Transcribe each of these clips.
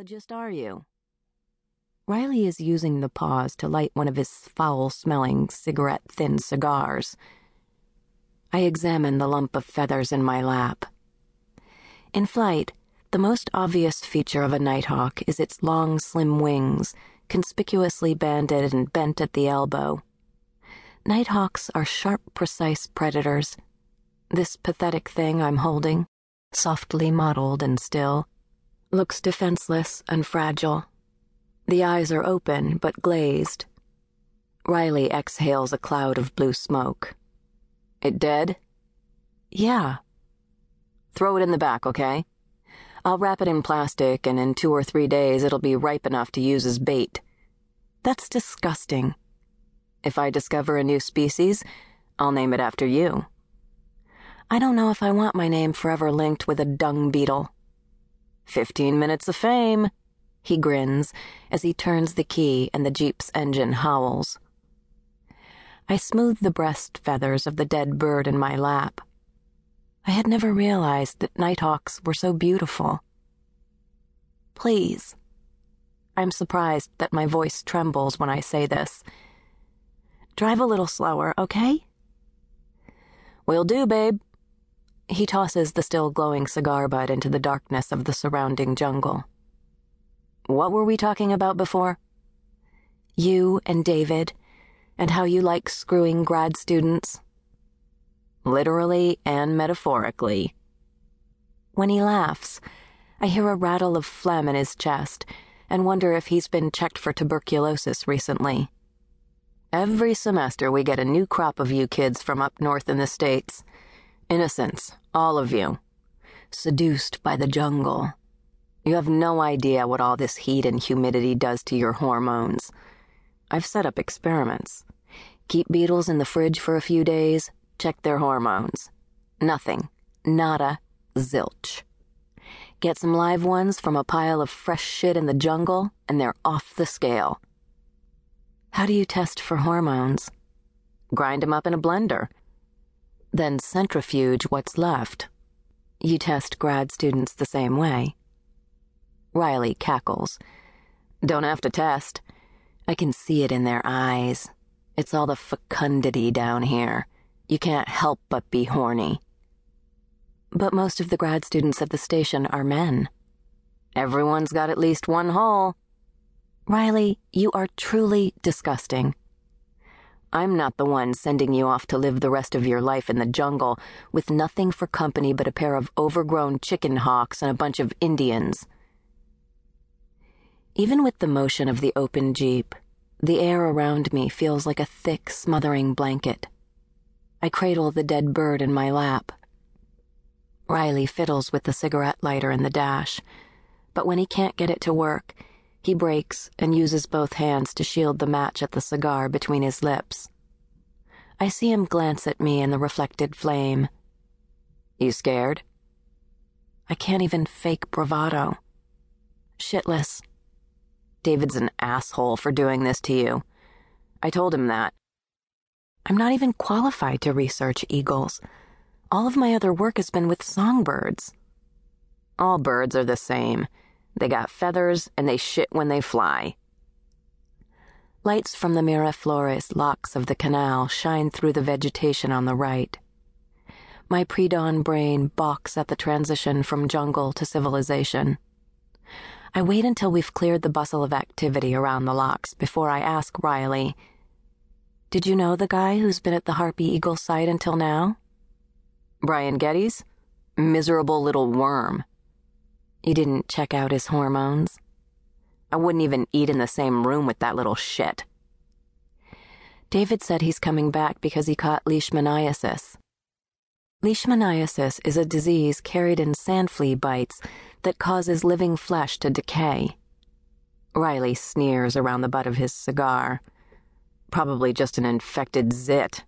psychologist are you? Riley is using the pause to light one of his foul smelling, cigarette thin cigars. I examine the lump of feathers in my lap. In flight, the most obvious feature of a nighthawk is its long, slim wings, conspicuously banded and bent at the elbow. Nighthawks are sharp, precise predators. This pathetic thing I'm holding, softly mottled and still, looks defenseless and fragile. The eyes are open but glazed. Riley exhales a cloud of blue smoke. It dead? Yeah. Throw it in the back, okay? I'll wrap it in plastic, and in two or three days it'll be ripe enough to use as bait. That's disgusting. If I discover a new species, I'll name it after you. I don't know if I want my name forever linked with a dung beetle. Fifteen minutes of fame, he grins as he turns the key and the Jeep's engine howls. I smooth the breast feathers of the dead bird in my lap. I had never realized that nighthawks were so beautiful. Please. I'm surprised that my voice trembles when I say this. Drive a little slower, okay? Will do, babe. He tosses the still glowing cigar butt into the darkness of the surrounding jungle. What were we talking about before? You and David, and how you like screwing grad students. Literally and metaphorically. When he laughs, I hear a rattle of phlegm in his chest and wonder if he's been checked for tuberculosis recently. Every semester, we get a new crop of you kids from up north in the States. Innocents, all of you. Seduced by the jungle. You have no idea what all this heat and humidity does to your hormones. I've set up experiments. Keep beetles in the fridge for a few days, check their hormones. Nothing. Nada. Zilch. Get some live ones from a pile of fresh shit in the jungle, and they're off the scale. How do you test for hormones? Grind them up in a blender then centrifuge what's left. You test grad students the same way. Riley cackles. Don't have to test. I can see it in their eyes. It's all the fecundity down here. You can't help but be horny. But most of the grad students at the station are men. Everyone's got at least one hole. Riley, you are truly disgusting. I'm not the one sending you off to live the rest of your life in the jungle with nothing for company but a pair of overgrown chicken hawks and a bunch of Indians. Even with the motion of the open jeep, the air around me feels like a thick, smothering blanket. I cradle the dead bird in my lap. Riley fiddles with the cigarette lighter in the dash, but when he can't get it to work, he brakes and uses both hands to shield the match at the cigar between his lips. I see him glance at me in the reflected flame. You scared? I can't even fake bravado. Shitless. David's an asshole for doing this to you. I told him that. I'm not even qualified to research eagles. All of my other work has been with songbirds. All birds are the same. They got feathers and they shit when they fly. Lights from the Miraflores locks of the canal shine through the vegetation on the right. My pre dawn brain balks at the transition from jungle to civilization. I wait until we've cleared the bustle of activity around the locks before I ask Riley, Did you know the guy who's been at the Harpy Eagle site until now? Brian Geddes? Miserable little worm. You didn't check out his hormones? I wouldn't even eat in the same room with that little shit. David said he's coming back because he caught leishmaniasis. Leishmaniasis is a disease carried in sand flea bites that causes living flesh to decay. Riley sneers around the butt of his cigar. Probably just an infected zit.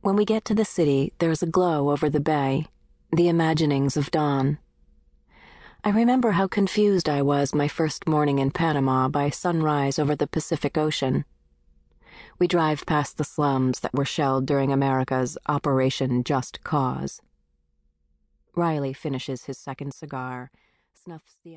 When we get to the city, there's a glow over the bay, the imaginings of dawn. I remember how confused I was my first morning in Panama by sunrise over the Pacific Ocean. We drive past the slums that were shelled during America's Operation Just Cause. Riley finishes his second cigar, snuffs the